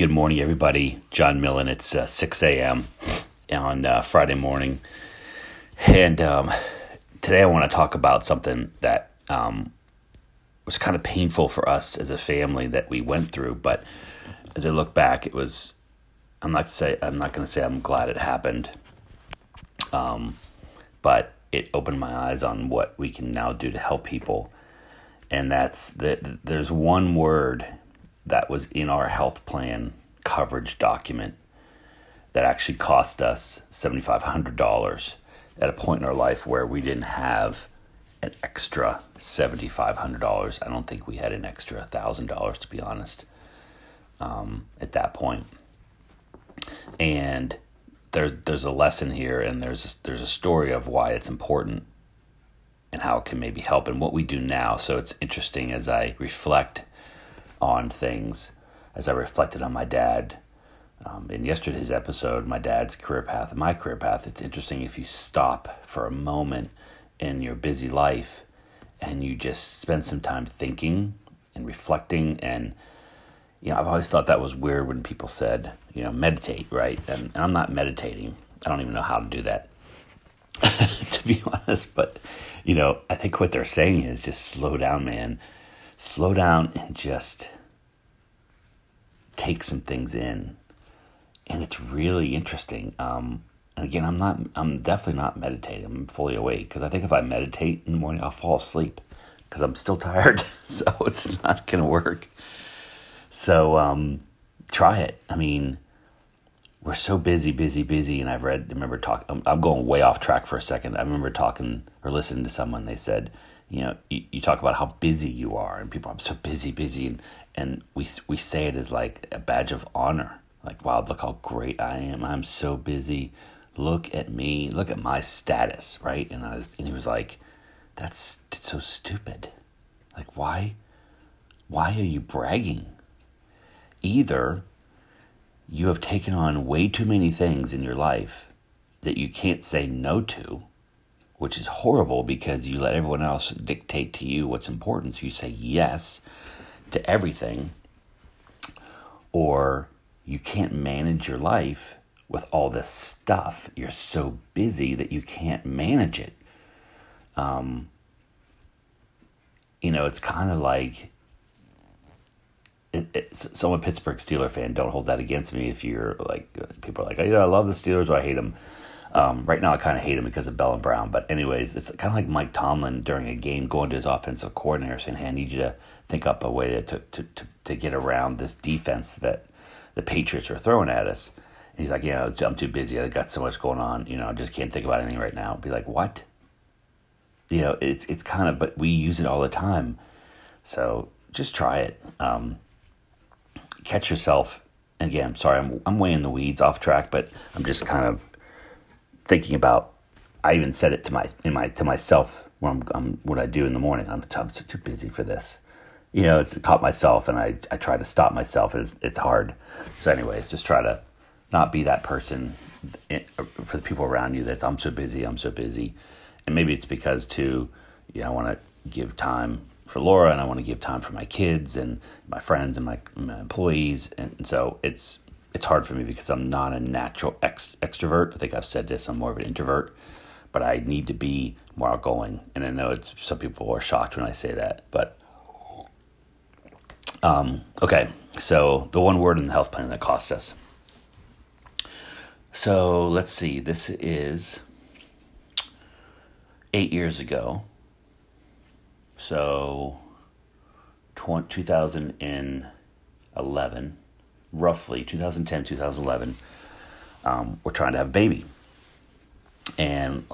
Good morning, everybody. John Millen. It's uh, 6 a.m. on uh, Friday morning. And um, today I want to talk about something that um, was kind of painful for us as a family that we went through. But as I look back, it was, I'm not, say, I'm not going to say I'm glad it happened. Um, but it opened my eyes on what we can now do to help people. And that's that there's one word that was in our health plan coverage document that actually cost us $7,500 at a point in our life where we didn't have an extra $7,500. I don't think we had an extra $1,000 to be honest um, at that point. And there's there's a lesson here and there's there's a story of why it's important and how it can maybe help and what we do now. So it's interesting as I reflect on things as I reflected on my dad. Um, in yesterday's episode, my dad's career path and my career path, it's interesting if you stop for a moment in your busy life and you just spend some time thinking and reflecting. And, you know, I've always thought that was weird when people said, you know, meditate, right? And, and I'm not meditating. I don't even know how to do that, to be honest. But, you know, I think what they're saying is just slow down, man slow down and just take some things in. And it's really interesting. Um, and again, I'm not, I'm definitely not meditating. I'm fully awake because I think if I meditate in the morning, I'll fall asleep because I'm still tired. so it's not going to work. So um, try it. I mean, we're so busy, busy, busy. And I've read, I remember talking, I'm, I'm going way off track for a second. I remember talking or listening to someone, they said, you know, you, you talk about how busy you are, and people, I'm so busy, busy, and and we we say it as like a badge of honor, like, wow, look how great I am. I'm so busy. Look at me. Look at my status, right? And I was, and he was like, that's, that's so stupid. Like, why, why are you bragging? Either you have taken on way too many things in your life that you can't say no to which is horrible because you let everyone else dictate to you what's important. So you say yes to everything, or you can't manage your life with all this stuff. You're so busy that you can't manage it. Um, you know, it's kind of like it, it, so I'm a Pittsburgh Steeler fan. Don't hold that against me if you're like people are like, oh, yeah, I love the Steelers or I hate them. Um, right now, I kind of hate him because of Bell and Brown. But anyways, it's kind of like Mike Tomlin during a game going to his offensive coordinator saying, "Hey, I need you to think up a way to to to, to get around this defense that the Patriots are throwing at us." And he's like, "You "Yeah, I'm too busy. I got so much going on. You know, I just can't think about anything right now." Be like, "What?" You know, it's it's kind of, but we use it all the time. So just try it. Um, catch yourself. Again, I'm sorry, I'm I'm way in the weeds, off track, but I'm just kind of thinking about. I even said it to my in my to myself when I'm, I'm what I do in the morning. I'm, I'm too busy for this. You know, it's caught myself, and I I try to stop myself. It's it's hard. So, anyways, just try to not be that person eh, for the people around you that I'm so busy, I'm so busy. And maybe it's because too, you know, I want to give time for Laura and I want to give time for my kids and my friends and my, my employees. And so it's it's hard for me because I'm not a natural ex- extrovert. I think I've said this. I'm more of an introvert, but I need to be more outgoing. And I know it's some people are shocked when I say that, but um, okay. So the one word in the health plan that costs us. So let's see. This is eight years ago. So 2011 roughly 2010, 2011, um, we're trying to have a baby. And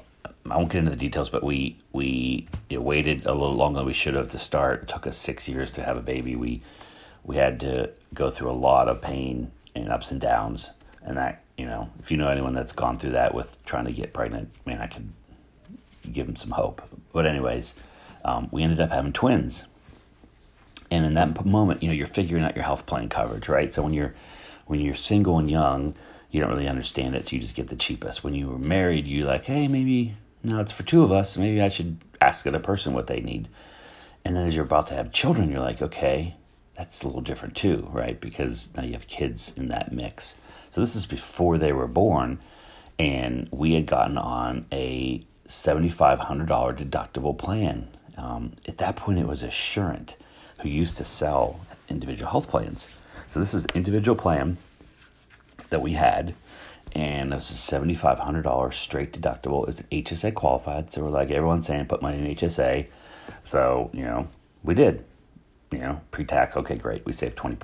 I won't get into the details, but we we waited a little longer than we should have to start. It took us six years to have a baby. We we had to go through a lot of pain and ups and downs, and that you know, if you know anyone that's gone through that with trying to get pregnant, man, I could give them some hope. But anyways, um, we ended up having twins, and in that moment you know you're figuring out your health plan coverage right so when you're when you're single and young you don't really understand it so you just get the cheapest when you were married you're like hey maybe no it's for two of us maybe i should ask the other person what they need and then as you're about to have children you're like okay that's a little different too, right? Because now you have kids in that mix. So this is before they were born, and we had gotten on a $7,500 deductible plan. Um, at that point, it was Assurant who used to sell individual health plans. So this is individual plan that we had, and it was a $7,500 straight deductible. It's HSA qualified, so we're like everyone's saying, put money in HSA. So you know, we did. You know, pre-tax, okay, great. We saved 20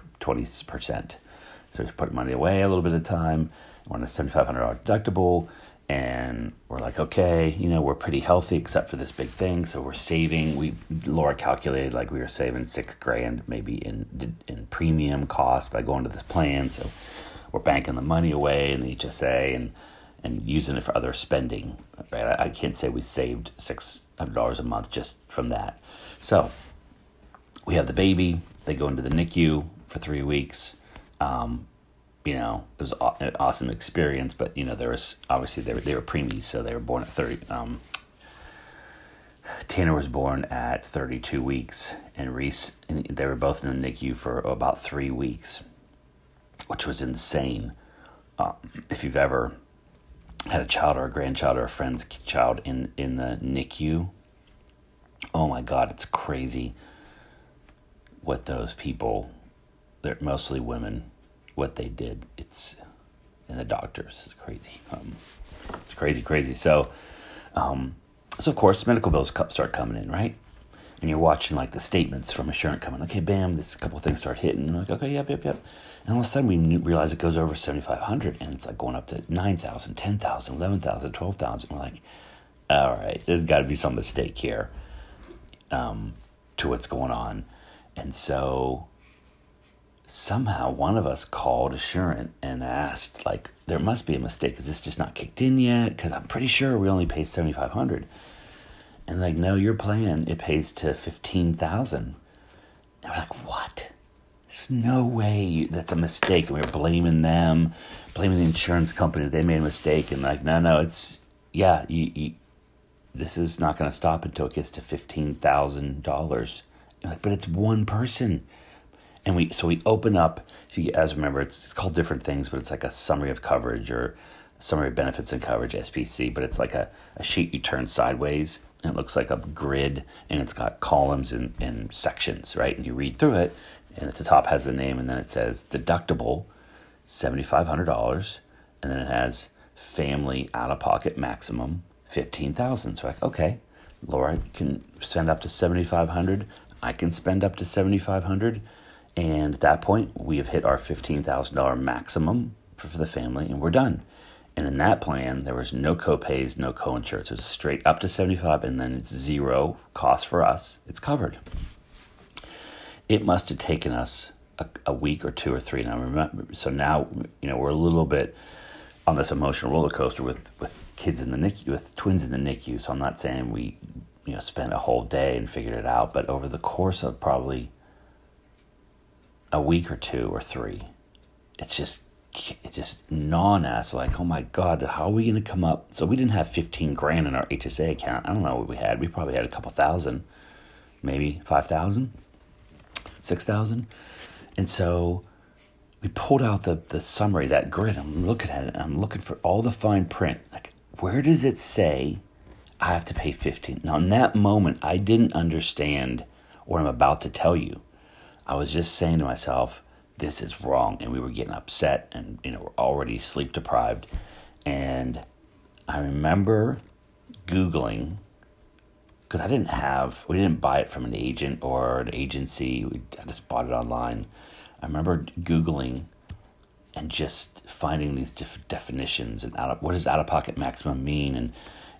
percent. So we put money away a little bit of time. We're on a $7,500 deductible and we're like, okay, you know, we're pretty healthy except for this big thing, so we're saving. We Laura calculated like we were saving six grand maybe in in premium cost by going to this plan. So we're banking the money away in the HSA and and using it for other spending. Right? I, I can't say we saved six hundred dollars a month just from that. So we have the baby. They go into the NICU for three weeks. Um, you know, it was an awesome experience. But you know, there was obviously they were they were preemies, so they were born at thirty. Um, Tanner was born at 32 weeks, and Reese, and they were both in the NICU for about three weeks, which was insane. Uh, if you've ever had a child or a grandchild or a friend's child in, in the NICU, oh my God, it's crazy what those people, they're mostly women, what they did. It's and the doctors. It's crazy. Um, it's crazy, crazy. So, um, so of course, medical bills start coming in, right? And you're watching like the statements from Assurant coming. Okay, bam, this couple things start hitting. And like, okay, yep, yep, yep. And all of a sudden, we realize it goes over 7,500, and it's like going up to 9,000, 10,000, 11,000, 12,000. We're like, all right, there's got to be some mistake here um, to what's going on. And so somehow one of us called Assurant and asked, like, there hmm. must be a mistake. Is this just not kicked in yet? Because I'm pretty sure we only pay 7500 And like, no, your plan, it pays to 15000 And we're like, what? There's no way that's a mistake. And we were blaming them, blaming the insurance company. They made a mistake. And like, no, no, it's, yeah, you, you this is not going to stop until it gets to $15,000. Like, but it's one person and we so we open up if you guys remember it's, it's called different things but it's like a summary of coverage or summary of benefits and coverage SBC but it's like a, a sheet you turn sideways and it looks like a grid and it's got columns and, and sections right? And you read through it and at the top has the name and then it says deductible $7500 and then it has family out of pocket maximum 15000 so like okay laura can spend up to 7500 i can spend up to 7500 and at that point, we have hit our $15,000 maximum for, for the family, and we're done. And in that plan, there was no copays, no co-insurance. It was straight up to 75 and then it's zero cost for us. It's covered. It must have taken us a, a week or two or three. Now remember, so now you know we're a little bit on this emotional roller coaster with with kids in the NICU, with twins in the NICU. So I'm not saying we you know spent a whole day and figured it out, but over the course of probably a week or two or three, it's just it's just non ass like, oh my god, how are we gonna come up? So we didn't have fifteen grand in our HSA account. I don't know what we had. We probably had a couple thousand, maybe five thousand, six thousand, and so we pulled out the the summary, that grid. I'm looking at it. I'm looking for all the fine print. Like, where does it say I have to pay fifteen? Now, in that moment, I didn't understand what I'm about to tell you. I was just saying to myself, this is wrong. And we were getting upset and, you know, we're already sleep deprived. And I remember Googling, because I didn't have, we didn't buy it from an agent or an agency. We, I just bought it online. I remember Googling and just finding these definitions and out of, what does out of pocket maximum mean? And,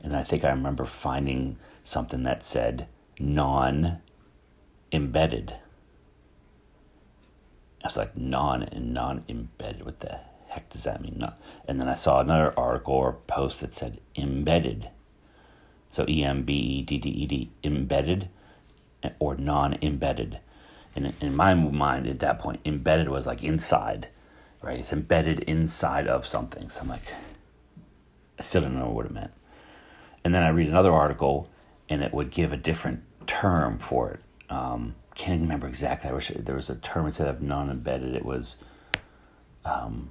and I think I remember finding something that said non embedded. I was like non and non embedded. What the heck does that mean? Not. And then I saw another article or post that said embedded. So E M B E D D E D embedded or non embedded. And in my mind at that point, embedded was like inside, right? It's embedded inside of something. So I'm like, I still don't know what it meant. And then I read another article, and it would give a different term for it. Um, can't remember exactly. I wish there was a term instead of non-embedded. It was, um,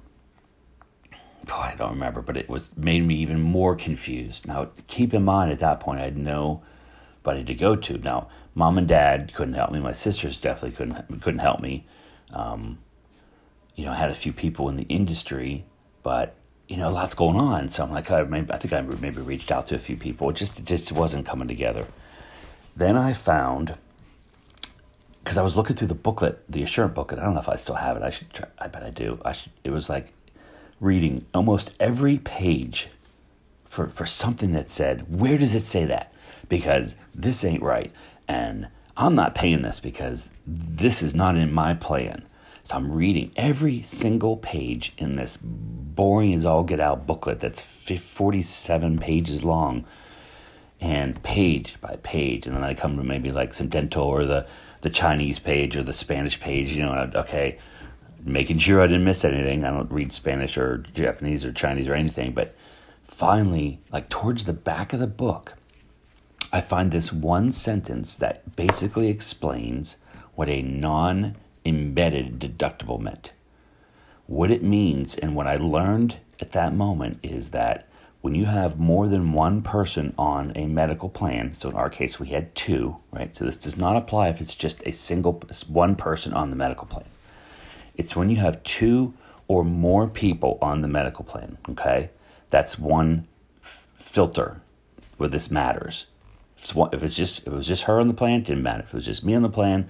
oh, I don't remember, but it was made me even more confused. Now, keep in mind, at that point, I had nobody to go to. Now, mom and dad couldn't help me. My sisters definitely couldn't couldn't help me. Um, you know, I had a few people in the industry, but you know, lots going on. So I'm like, I, maybe, I think I maybe reached out to a few people. It just it just wasn't coming together. Then I found because I was looking through the booklet, the Assurant booklet. I don't know if I still have it. I should. Try, I bet I do. I should. It was like reading almost every page for for something that said, "Where does it say that?" Because this ain't right, and I'm not paying this because this is not in my plan. So I'm reading every single page in this boring as all get out booklet that's 47 pages long and page by page. And then I come to maybe like some dental or the, the Chinese page or the Spanish page, you know, okay, making sure I didn't miss anything. I don't read Spanish or Japanese or Chinese or anything. But finally, like towards the back of the book, I find this one sentence that basically explains what a non embedded deductible meant. What it means, and what I learned at that moment, is that when you have more than one person on a medical plan, so in our case we had two, right? So this does not apply if it's just a single one person on the medical plan. It's when you have two or more people on the medical plan, okay? That's one f- filter where this matters. If it's just if it was just her on the plan, it didn't matter. If it was just me on the plan,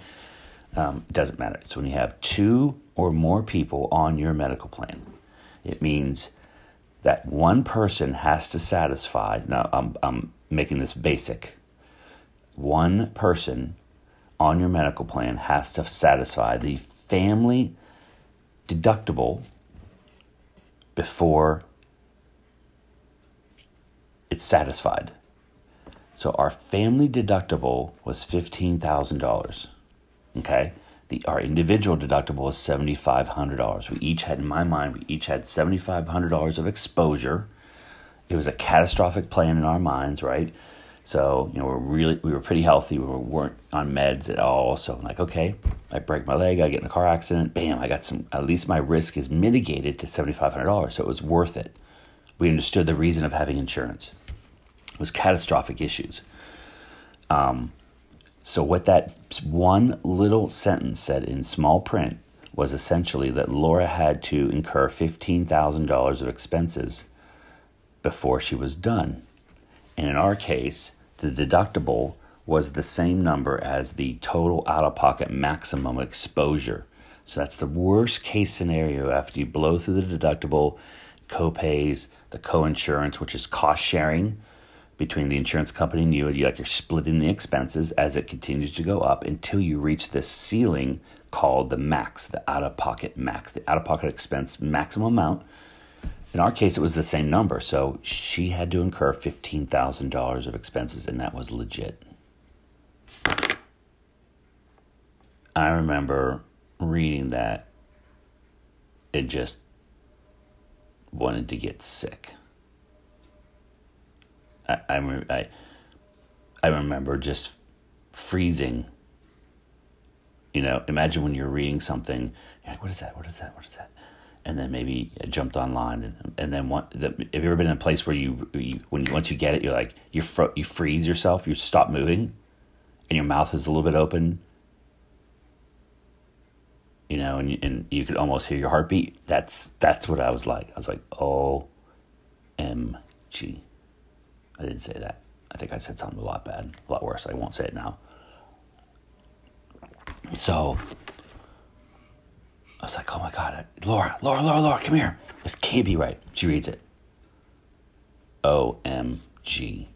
um, it doesn't matter. It's when you have two or more people on your medical plan, it means that one person has to satisfy. Now I'm, I'm making this basic. One person on your medical plan has to satisfy the family deductible before it's satisfied. So our family deductible was $15,000. Okay? The, our individual deductible was $7,500. We each had, in my mind, we each had $7,500 of exposure. It was a catastrophic plan in our minds, right? So, you know, we're really, we were pretty healthy. We weren't on meds at all. So I'm like, okay, I break my leg, I get in a car accident, bam, I got some, at least my risk is mitigated to $7,500. So it was worth it. We understood the reason of having insurance. It was catastrophic issues. Um, so, what that one little sentence said in small print was essentially that Laura had to incur $15,000 of expenses before she was done. And in our case, the deductible was the same number as the total out of pocket maximum exposure. So that's the worst case scenario after you blow through the deductible, co-pays, the co-insurance, which is cost sharing between the insurance company and you, like you're splitting the expenses as it continues to go up until you reach this ceiling called the max, the out-of-pocket max, the out-of-pocket expense maximum amount. In our case, it was the same number, so she had to incur fifteen thousand dollars of expenses, and that was legit. I remember reading that and just wanted to get sick. I, I, I, I remember just freezing. You know, imagine when you're reading something, you're like, what is that? What is that? What is that? And then maybe I jumped online, and, and then what? The, have you ever been in a place where you, you when you, once you get it, you're like you fro- you freeze yourself, you stop moving, and your mouth is a little bit open, you know, and and you could almost hear your heartbeat. That's that's what I was like. I was like, "Oh, M G. I didn't say that. I think I said something a lot bad, a lot worse. I won't say it now. So I was like, oh my God, Laura, Laura, Laura, Laura, come here. This can't be right. She reads it. OMG.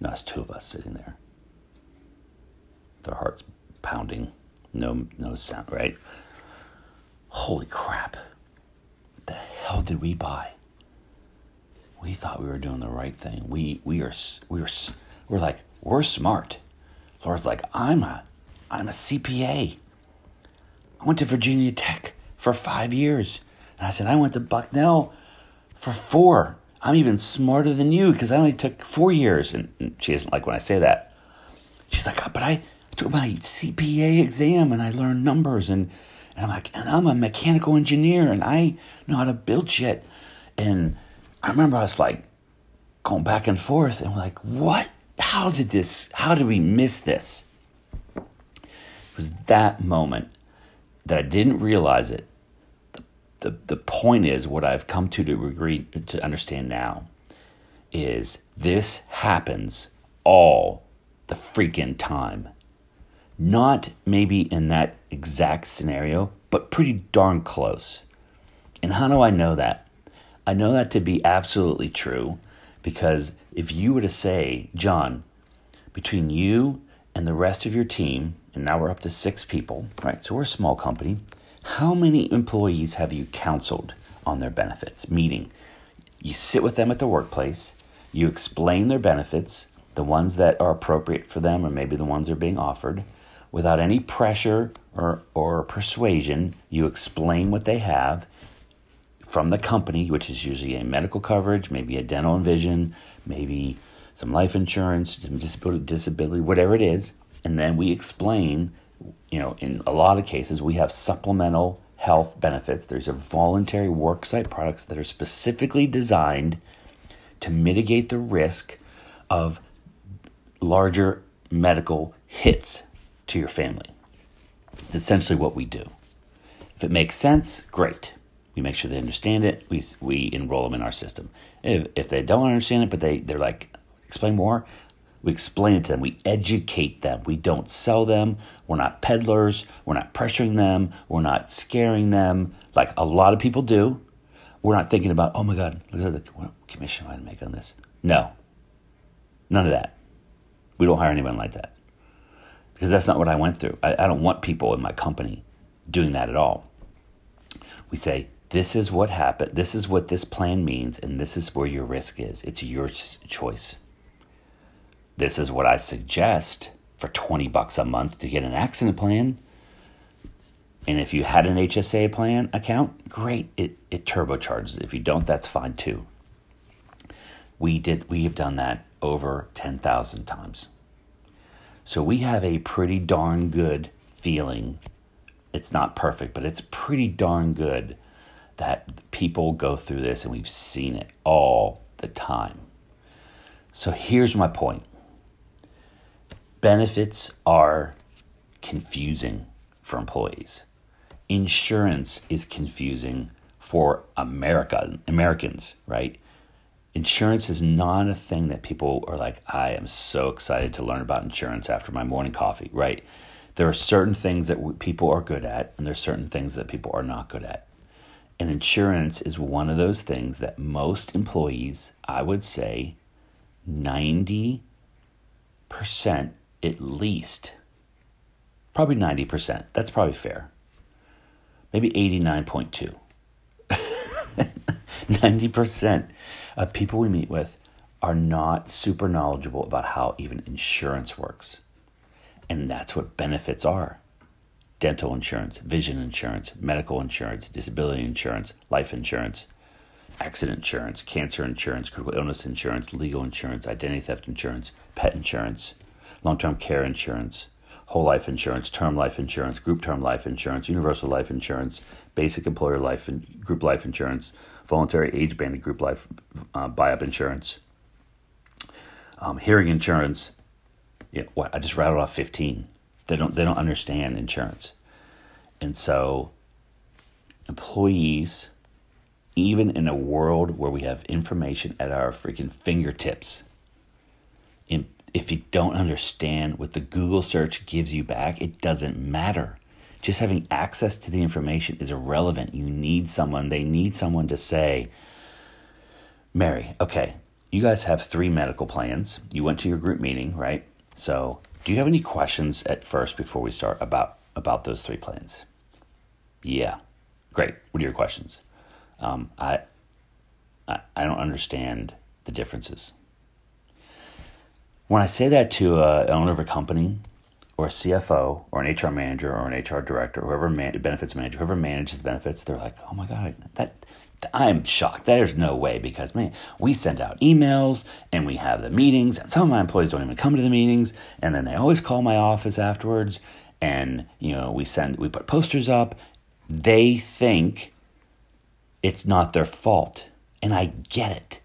Now it's two of us sitting there. Their hearts pounding. No no sound, right? Holy crap. What the hell did we buy? We thought we were doing the right thing. We we are we are we're like we're smart. Laura's like I'm a I'm a CPA. I went to Virginia Tech for five years, and I said I went to Bucknell for four. I'm even smarter than you because I only took four years. And, and, she doesn't like when I say that. She's like, oh, but I took my CPA exam and I learned numbers and, and I'm like, and I'm a mechanical engineer and I know how to build shit. And I remember I was like going back and forth and like, what? How did this, how did we miss this? It was that moment that I didn't realize it. The, the, the point is, what I've come to to agree to understand now is this happens all the freaking time. Not maybe in that exact scenario, but pretty darn close. And how do I know that? I know that to be absolutely true because if you were to say, John, between you and the rest of your team, and now we're up to six people, right? So we're a small company. How many employees have you counseled on their benefits? Meaning, you sit with them at the workplace, you explain their benefits, the ones that are appropriate for them, or maybe the ones that are being offered, without any pressure or, or persuasion. You explain what they have from the company, which is usually a medical coverage, maybe a dental and vision, maybe some life insurance, some disability, disability, whatever it is, and then we explain. You know, in a lot of cases, we have supplemental health benefits. There's a voluntary worksite products that are specifically designed to mitigate the risk of larger medical hits to your family. It's essentially what we do. If it makes sense, great. We make sure they understand it. We, we enroll them in our system. If, if they don't understand it, but they, they're like, explain more. We explain it to them. We educate them. We don't sell them. We're not peddlers. We're not pressuring them. We're not scaring them like a lot of people do. We're not thinking about, oh my God, look at the commission to make on this. No, none of that. We don't hire anyone like that because that's not what I went through. I, I don't want people in my company doing that at all. We say, this is what happened. This is what this plan means, and this is where your risk is. It's your choice this is what I suggest for 20 bucks a month to get an accident plan. And if you had an HSA plan account, great, it, it turbocharges. If you don't, that's fine too. We did we have done that over 10,000 times. So we have a pretty darn good feeling. It's not perfect, but it's pretty darn good that people go through this and we've seen it all the time. So here's my point benefits are confusing for employees. Insurance is confusing for America, Americans, right? Insurance is not a thing that people are like, I am so excited to learn about insurance after my morning coffee, right? There are certain things that people are good at, and there's certain things that people are not good at. And insurance is one of those things that most employees, I would say 90% at least, probably 90%. That's probably fair. Maybe 89.2. 90% of people we meet with are not super knowledgeable about how even insurance works. And that's what benefits are dental insurance, vision insurance, medical insurance, disability insurance, life insurance, accident insurance, cancer insurance, critical illness insurance, legal insurance, identity theft insurance, pet insurance, long term care insurance, whole life insurance, term life insurance, group term life insurance, universal life insurance, basic employer life and group life insurance, voluntary age banded group life uh, buy up insurance, um, hearing insurance. You know, what I just rattled off fifteen. They don't they don't understand insurance, and so employees, even in a world where we have information at our freaking fingertips, if you don't understand what the Google search gives you back, it doesn't matter. Just having access to the information is irrelevant. You need someone, they need someone to say, Mary, okay, you guys have three medical plans. You went to your group meeting, right? So, do you have any questions at first before we start about about those three planes? Yeah, great. What are your questions? Um, I, I I don't understand the differences. When I say that to an owner of a company or a CFO or an HR manager or an HR director, whoever man- benefits manager, whoever manages the benefits, they're like, "Oh my god, that I'm shocked. There's no way because man, we send out emails and we have the meetings, and some of my employees don't even come to the meetings, and then they always call my office afterwards, and you know we send we put posters up. They think it's not their fault, and I get it.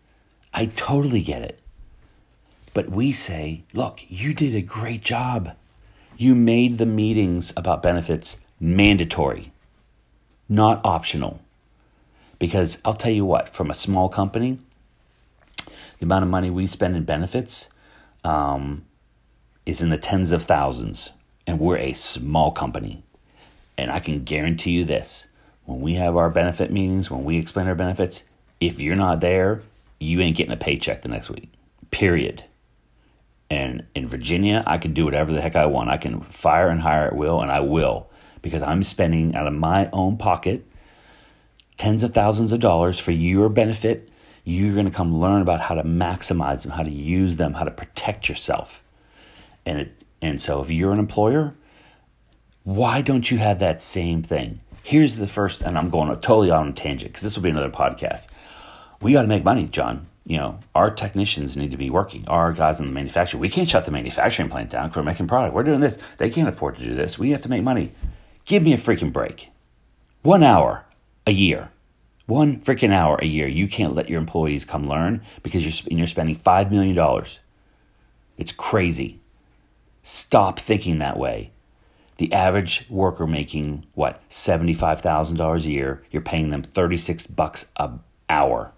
I totally get it. But we say, look, you did a great job. You made the meetings about benefits mandatory, not optional. Because I'll tell you what, from a small company, the amount of money we spend in benefits um, is in the tens of thousands. And we're a small company. And I can guarantee you this when we have our benefit meetings, when we explain our benefits, if you're not there, you ain't getting a paycheck the next week. Period. And in Virginia, I can do whatever the heck I want. I can fire and hire at will, and I will because I'm spending out of my own pocket tens of thousands of dollars for your benefit. You're going to come learn about how to maximize them, how to use them, how to protect yourself. And it, and so if you're an employer, why don't you have that same thing? Here's the first, and I'm going totally on a tangent because this will be another podcast. We got to make money, John. You know, our technicians need to be working. Our guys in the manufacturer, we can't shut the manufacturing plant down because we're making product. We're doing this. They can't afford to do this. We have to make money. Give me a freaking break. One hour a year. One freaking hour a year. You can't let your employees come learn because you're, you're spending $5 million. It's crazy. Stop thinking that way. The average worker making what $75,000 a year, you're paying them 36 bucks a hour.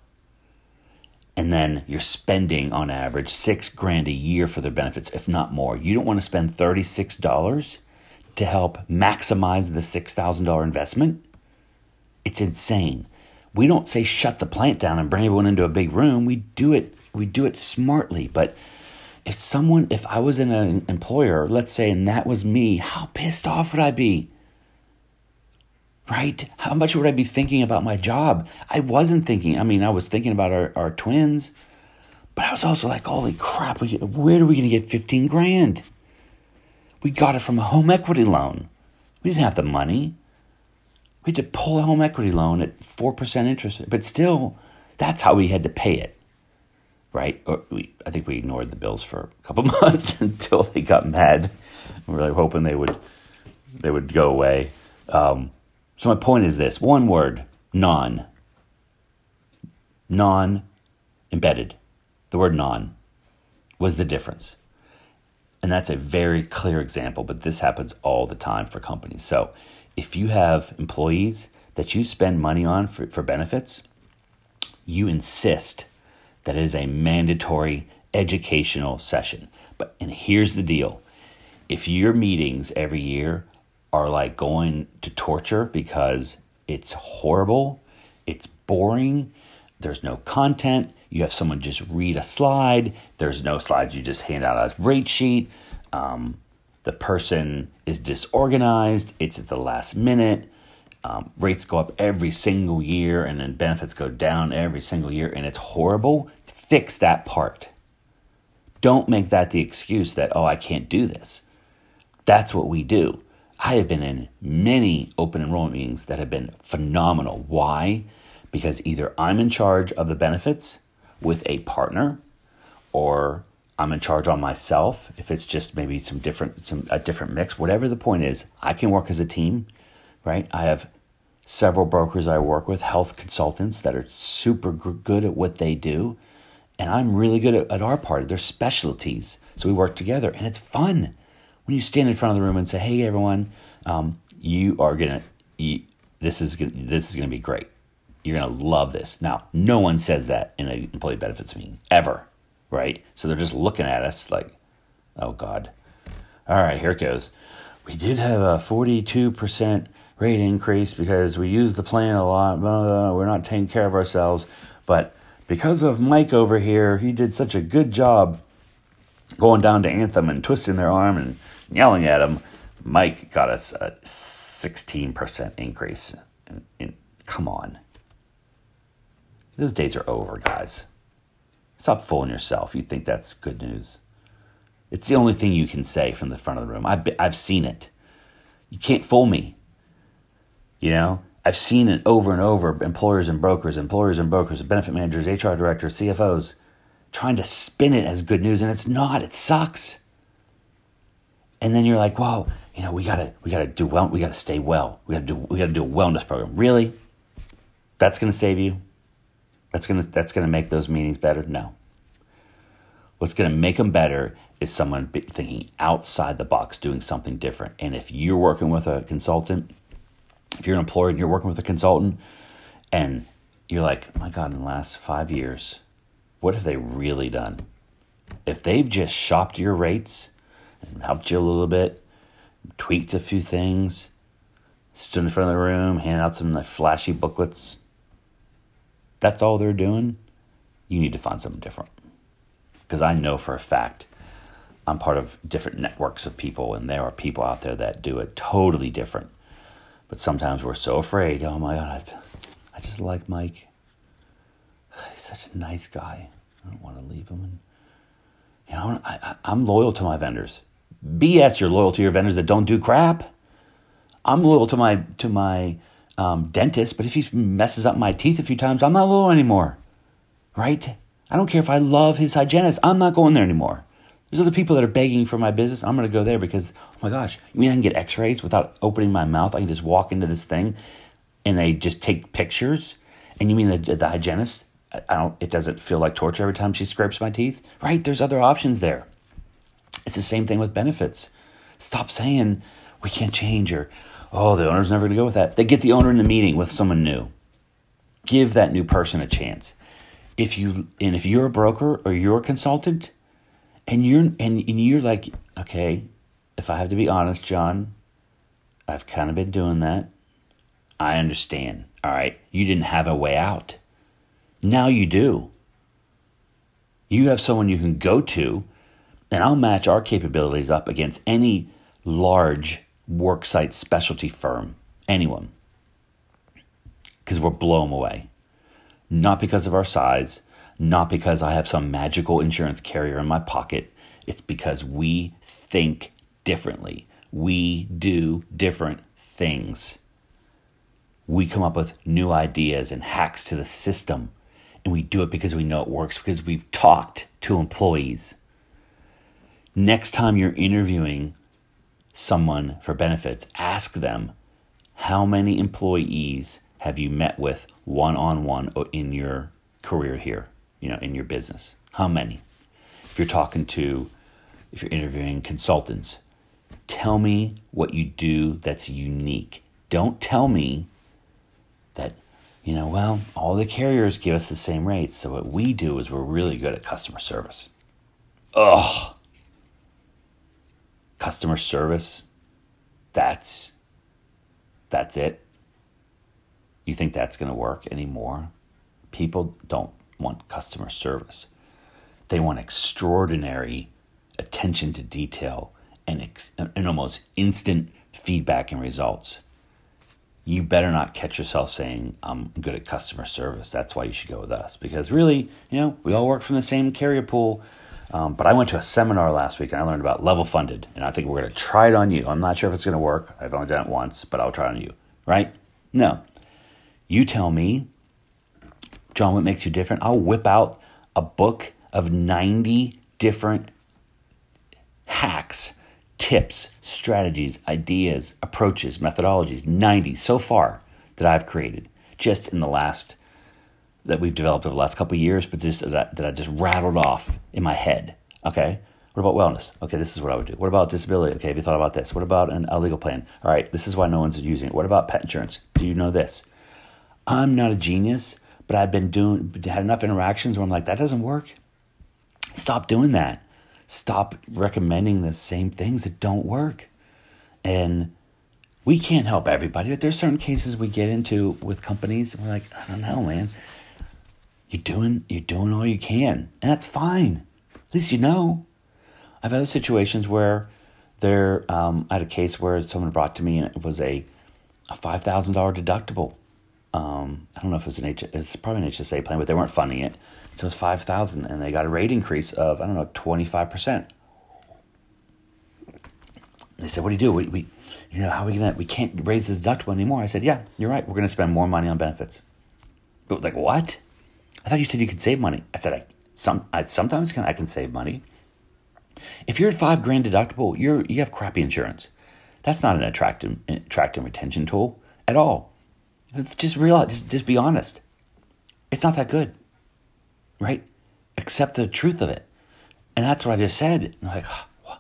And then you're spending on average 6 grand a year for their benefits if not more. You don't want to spend $36 to help maximize the $6,000 investment? It's insane. We don't say shut the plant down and bring everyone into a big room. We do it we do it smartly, but if someone if I was in an employer, let's say and that was me, how pissed off would I be? Right? How much would I be thinking about my job? I wasn't thinking. I mean, I was thinking about our, our twins, but I was also like, holy crap, where are we going to get 15 grand? We got it from a home equity loan. We didn't have the money. We had to pull a home equity loan at 4% interest, but still, that's how we had to pay it, right? Or we, I think we ignored the bills for a couple months until they got mad. We were hoping they would, they would go away. Um, so my point is this: one word, non. Non, embedded. The word non was the difference. And that's a very clear example, but this happens all the time for companies. So if you have employees that you spend money on for, for benefits, you insist that it is a mandatory educational session. But and here's the deal. If your meetings every year are like going to torture because it's horrible, it's boring, there's no content, you have someone just read a slide, there's no slides, you just hand out a rate sheet. Um, the person is disorganized, it's at the last minute. Um, rates go up every single year, and then benefits go down every single year, and it's horrible. Fix that part. Don't make that the excuse that, oh, I can't do this. That's what we do. I have been in many open enrollment meetings that have been phenomenal. Why? Because either I'm in charge of the benefits with a partner, or I'm in charge on myself. If it's just maybe some different, some a different mix, whatever the point is, I can work as a team, right? I have several brokers I work with, health consultants that are super good at what they do, and I'm really good at, at our part. Their specialties, so we work together, and it's fun when you stand in front of the room and say, "Hey, everyone, um, you are gonna, you, this is gonna, this is gonna be great. You're gonna love this." Now, no one says that in an employee benefits meeting ever, right? So they're just looking at us like, "Oh God." All right, here it goes. We did have a 42% rate increase because we used the plan a lot. Blah. We're not taking care of ourselves. But because of Mike over here, he did such a good job going down to Anthem and twisting their arm and yelling at him. Mike got us a 16% increase. Come on. Those days are over, guys. Stop fooling yourself. You think that's good news. It's the only thing you can say from the front of the room. I've, I've seen it. You can't fool me. You know, I've seen it over and over employers and brokers, employers and brokers, benefit managers, HR directors, CFOs trying to spin it as good news, and it's not. It sucks. And then you're like, "Well, you know, we gotta we gotta do well. We gotta stay well. We gotta do we gotta do a wellness program. Really? That's gonna save you? That's gonna that's gonna make those meetings better? No. What's gonna make them better is someone thinking outside the box, doing something different. And if you're working with a consultant, if you're an employer and you're working with a consultant, and you're like, my God, in the last five years, what have they really done? If they've just shopped your rates and helped you a little bit, tweaked a few things, stood in front of the room, handed out some flashy booklets, that's all they're doing, you need to find something different. Because I know for a fact I'm part of different networks of people, and there are people out there that do it totally different. But sometimes we're so afraid. Oh my God, I, I just like Mike. He's such a nice guy. I don't want to leave him. And, you know, I, I, am loyal to my vendors. BS, you're loyal to your vendors that don't do crap. I'm loyal to my to my um, dentist, but if he messes up my teeth a few times, I'm not loyal anymore. Right? I don't care if I love his hygienist. I'm not going there anymore. There's other people that are begging for my business. I'm going to go there because, oh my gosh, you mean I can get x rays without opening my mouth? I can just walk into this thing and they just take pictures? And you mean the, the hygienist? I don't, it doesn't feel like torture every time she scrapes my teeth? Right? There's other options there. It's the same thing with benefits. Stop saying we can't change or, oh, the owner's never going to go with that. They get the owner in the meeting with someone new. Give that new person a chance. If you and if you're a broker or you're a consultant, and you're and, and you're like, okay, if I have to be honest, John, I've kind of been doing that. I understand. All right, you didn't have a way out. Now you do. You have someone you can go to, and I'll match our capabilities up against any large worksite specialty firm, anyone. Because we'll blow them away. Not because of our size, not because I have some magical insurance carrier in my pocket. It's because we think differently. We do different things. We come up with new ideas and hacks to the system. And we do it because we know it works, because we've talked to employees. Next time you're interviewing someone for benefits, ask them how many employees have you met with one on one in your career here? you know, in your business? How many? If you're talking to, if you're interviewing consultants, tell me what you do that's unique. Don't tell me that, you know, well, all the carriers give us the same rates. So what we do is we're really good at customer service. Ugh. Customer service. That's that's it. You think that's going to work anymore? People don't want customer service. They want extraordinary attention to detail and, ex- and almost instant feedback and results. You better not catch yourself saying, I'm good at customer service. That's why you should go with us. Because really, you know, we all work from the same carrier pool. Um, but I went to a seminar last week and I learned about level funded. And I think we're going to try it on you. I'm not sure if it's going to work. I've only done it once, but I'll try it on you. Right? No. You tell me John, what makes you different? I'll whip out a book of 90 different hacks, tips, strategies, ideas, approaches, methodologies, 90 so far that I've created just in the last that we've developed over the last couple years, but just that, that I just rattled off in my head. Okay. What about wellness? Okay, this is what I would do. What about disability? Okay, have you thought about this? What about an, a legal plan? All right, this is why no one's using it. What about pet insurance? Do you know this? I'm not a genius, but I've been doing had enough interactions where I'm like, that doesn't work. Stop doing that. Stop recommending the same things that don't work. And we can't help everybody, but there's certain cases we get into with companies we're like, I don't know, man. You're doing you're doing all you can. And that's fine. At least you know. I've had situations where there um, I had a case where someone brought to me and it was a a five thousand dollar deductible um, I don't know if it was an H, it's probably an HSA plan, but they weren't funding it. So it was five thousand, and they got a rate increase of I don't know twenty five percent. they said, "What do you do? We, we you know, how are we gonna? We can't raise the deductible anymore." I said, "Yeah, you're right. We're gonna spend more money on benefits." But like, what? I thought you said you could save money. I said, I some I sometimes can I can save money. If you're at five grand deductible, you're you have crappy insurance. That's not an attractive attractive retention tool at all. Just realize, just just be honest. It's not that good, right? Accept the truth of it, and that's what I just said. I'm like, oh,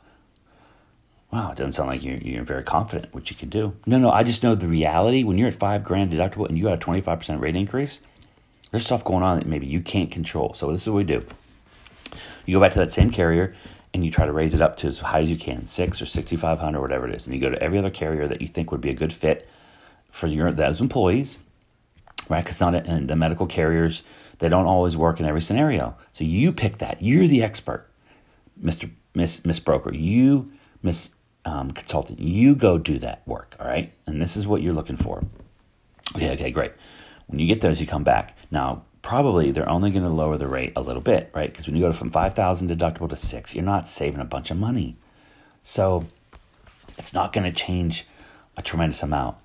wow, it doesn't sound like you're, you're very confident what you can do. No, no, I just know the reality. When you're at five grand deductible and you got a twenty five percent rate increase, there's stuff going on that maybe you can't control. So this is what we do. You go back to that same carrier and you try to raise it up to as high as you can, six or sixty five hundred, whatever it is, and you go to every other carrier that you think would be a good fit for your those employees, right? Because not and the medical carriers they don't always work in every scenario. So you pick that. You're the expert, Mister Miss Miss Broker. You Miss um, Consultant. You go do that work. All right, and this is what you're looking for. Okay, okay, great. When you get those, you come back. Now, probably they're only going to lower the rate a little bit, right? Because when you go from 5000 deductible to 6, you're not saving a bunch of money. So, it's not going to change a tremendous amount.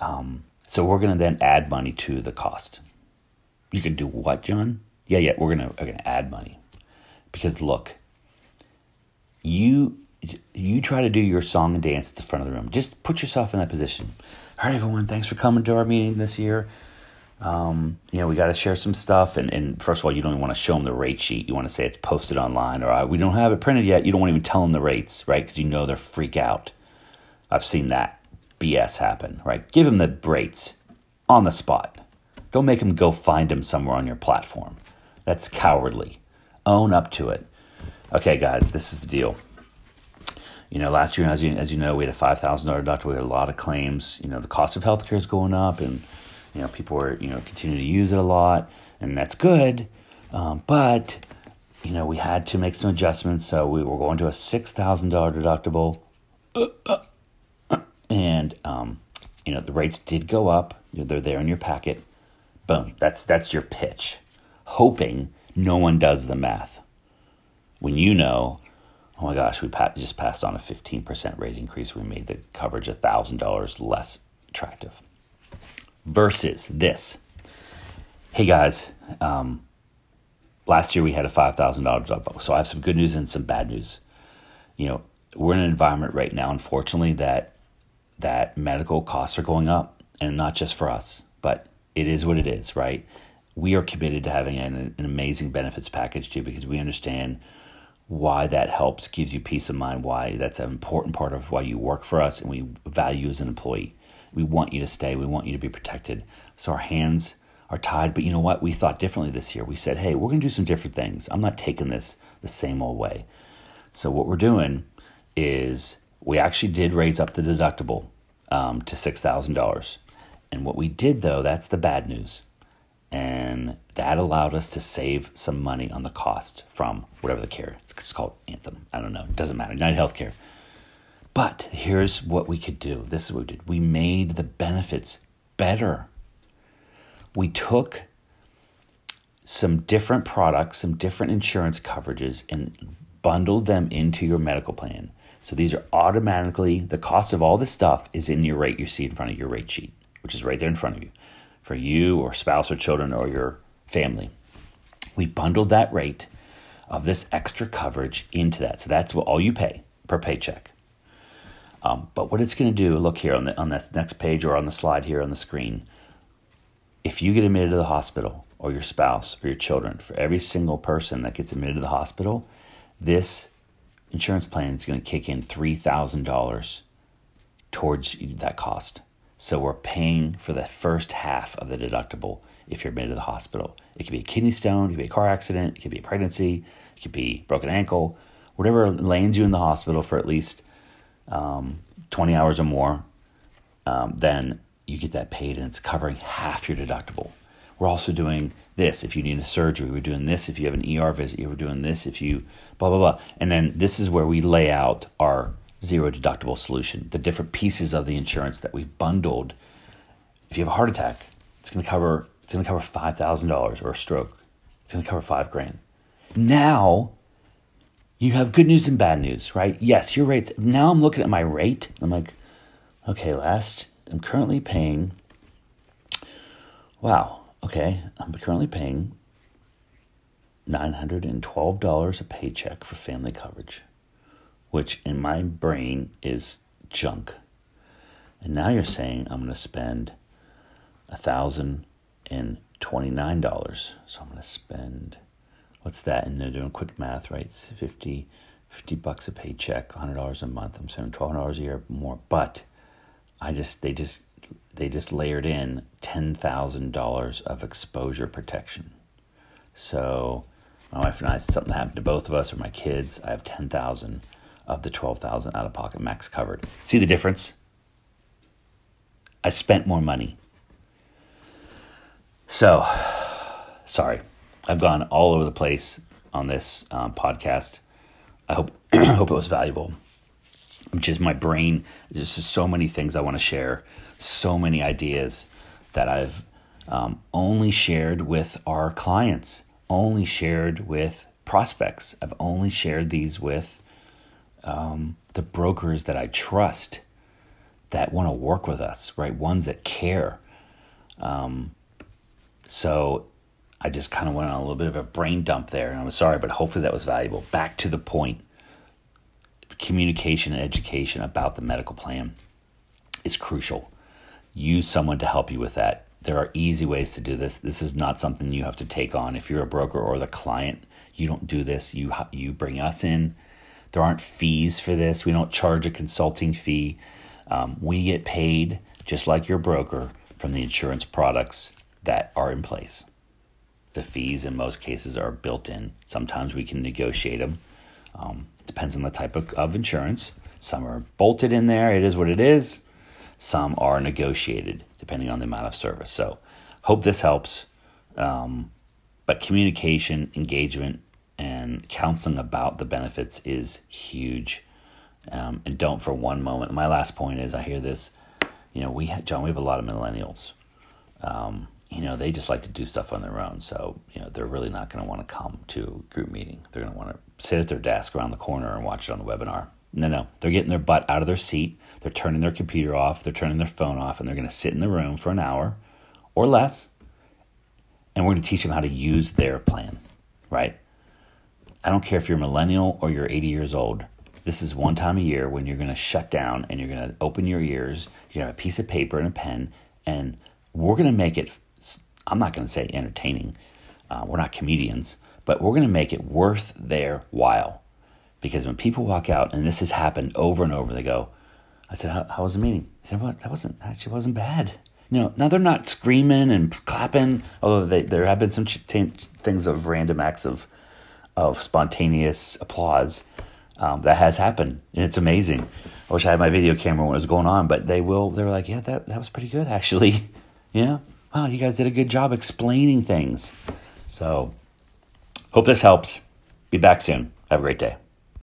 Um, so, we're going to then add money to the cost. You can do what, John? Yeah, yeah, we're going to we're going to add money. Because look, you you try to do your song and dance at the front of the room. Just put yourself in that position. All right, everyone, thanks for coming to our meeting this year. Um, you know, we got to share some stuff. And, and first of all, you don't want to show them the rate sheet. You want to say it's posted online or we don't have it printed yet. You don't want to even tell them the rates, right? Because you know they're freak out. I've seen that BS happen, right? Give them the rates on the spot. Don't make them go find them somewhere on your platform. That's cowardly. Own up to it. Okay, guys, this is the deal. You know, last year, as you, as you know, we had a $5,000 deductible. We had a lot of claims. You know, the cost of healthcare is going up and you know, people are, you know continuing to use it a lot, and that's good. Um, but you know, we had to make some adjustments, so we were going to a six thousand dollar deductible, and um, you know the rates did go up. They're there in your packet. Boom. That's that's your pitch. Hoping no one does the math. When you know, oh my gosh, we just passed on a fifteen percent rate increase. We made the coverage thousand dollars less attractive versus this. Hey guys, um, last year we had a $5,000 deductible. So I have some good news and some bad news. You know, we're in an environment right now, unfortunately, that that medical costs are going up, and not just for us, but it is what it is, right? We are committed to having an, an amazing benefits package too, because we understand why that helps, gives you peace of mind, why that's an important part of why you work for us, and we value you as an employee. We want you to stay. We want you to be protected. So our hands are tied. But you know what? We thought differently this year. We said, hey, we're going to do some different things. I'm not taking this the same old way. So what we're doing is we actually did raise up the deductible um, to $6,000. And what we did, though, that's the bad news. And that allowed us to save some money on the cost from whatever the care. It's called Anthem. I don't know. It doesn't matter. United Healthcare. But here's what we could do. This is what we did. We made the benefits better. We took some different products, some different insurance coverages, and bundled them into your medical plan. So these are automatically, the cost of all this stuff is in your rate you see in front of your rate sheet, which is right there in front of you for you or spouse or children or your family. We bundled that rate of this extra coverage into that. So that's what all you pay per paycheck. Um, but what it's going to do, look here on the on that next page or on the slide here on the screen. If you get admitted to the hospital, or your spouse, or your children, for every single person that gets admitted to the hospital, this insurance plan is going to kick in three thousand dollars towards that cost. So we're paying for the first half of the deductible if you're admitted to the hospital. It could be a kidney stone, it could be a car accident, it could be a pregnancy, it could be broken ankle, whatever lands you in the hospital for at least um, 20 hours or more, um, then you get that paid and it's covering half your deductible. We're also doing this if you need a surgery. We're doing this if you have an ER visit. We're doing this if you blah, blah, blah. And then this is where we lay out our zero deductible solution, the different pieces of the insurance that we've bundled. If you have a heart attack, it's going to cover it's going to cover five thousand dollars, or a stroke, it's going to cover five grand. Now you have good news and bad news, right? Yes, your rates. Now I'm looking at my rate. I'm like, okay, last, I'm currently paying, wow, okay, I'm currently paying $912 a paycheck for family coverage, which in my brain is junk. And now you're saying I'm going to spend $1,029. So I'm going to spend, what's that? And they're doing quick math, right? It's 50, 50 bucks a paycheck, $100 a month. I'm spending $1,200 a year more. But I just, they just, they just layered in $10,000 of exposure protection. So my wife and I, something happened to both of us or my kids, I have 10,000 of the 12,000 out of pocket max covered. See the difference? I spent more money. So, sorry, I've gone all over the place on this um, podcast. I hope hope it was valuable. Just my brain, there's just so many things I want to share, so many ideas that I've um, only shared with our clients, only shared with prospects. I've only shared these with um, the brokers that I trust that want to work with us, right? Ones that care. Um, so I just kind of went on a little bit of a brain dump there, and I'm sorry, but hopefully that was valuable. Back to the point communication and education about the medical plan is crucial. Use someone to help you with that. There are easy ways to do this. This is not something you have to take on. If you're a broker or the client, you don't do this. You you bring us in. There aren't fees for this. We don't charge a consulting fee. Um, we get paid just like your broker from the insurance products that are in place. The fees in most cases are built in. Sometimes we can negotiate them. Um, depends on the type of, of insurance. Some are bolted in there. It is what it is. Some are negotiated depending on the amount of service. So, hope this helps. Um, but communication, engagement, and counseling about the benefits is huge. Um, and don't for one moment. My last point is I hear this, you know, we have, John, we have a lot of millennials. Um, you know, they just like to do stuff on their own. So, you know, they're really not going to want to come to a group meeting. They're going to want to sit at their desk around the corner and watch it on the webinar. No, no, they're getting their butt out of their seat. They're turning their computer off. They're turning their phone off, and they're going to sit in the room for an hour or less. And we're going to teach them how to use their plan, right? I don't care if you're a millennial or you're 80 years old. This is one time a year when you're going to shut down and you're going to open your ears. You're going to have a piece of paper and a pen, and we're going to make it. I'm not going to say entertaining. Uh, we're not comedians, but we're going to make it worth their while. Because when people walk out, and this has happened over and over, they go, I said, How, how was the meeting? He said, Well, that wasn't, actually wasn't bad. You know, now they're not screaming and clapping, although they, there have been some ch- t- things of random acts of, of spontaneous applause um, that has happened, and it's amazing. I wish I had my video camera when it was going on, but they will. They were like, "Yeah, that that was pretty good, actually." yeah, wow, you guys did a good job explaining things. So, hope this helps. Be back soon. Have a great day.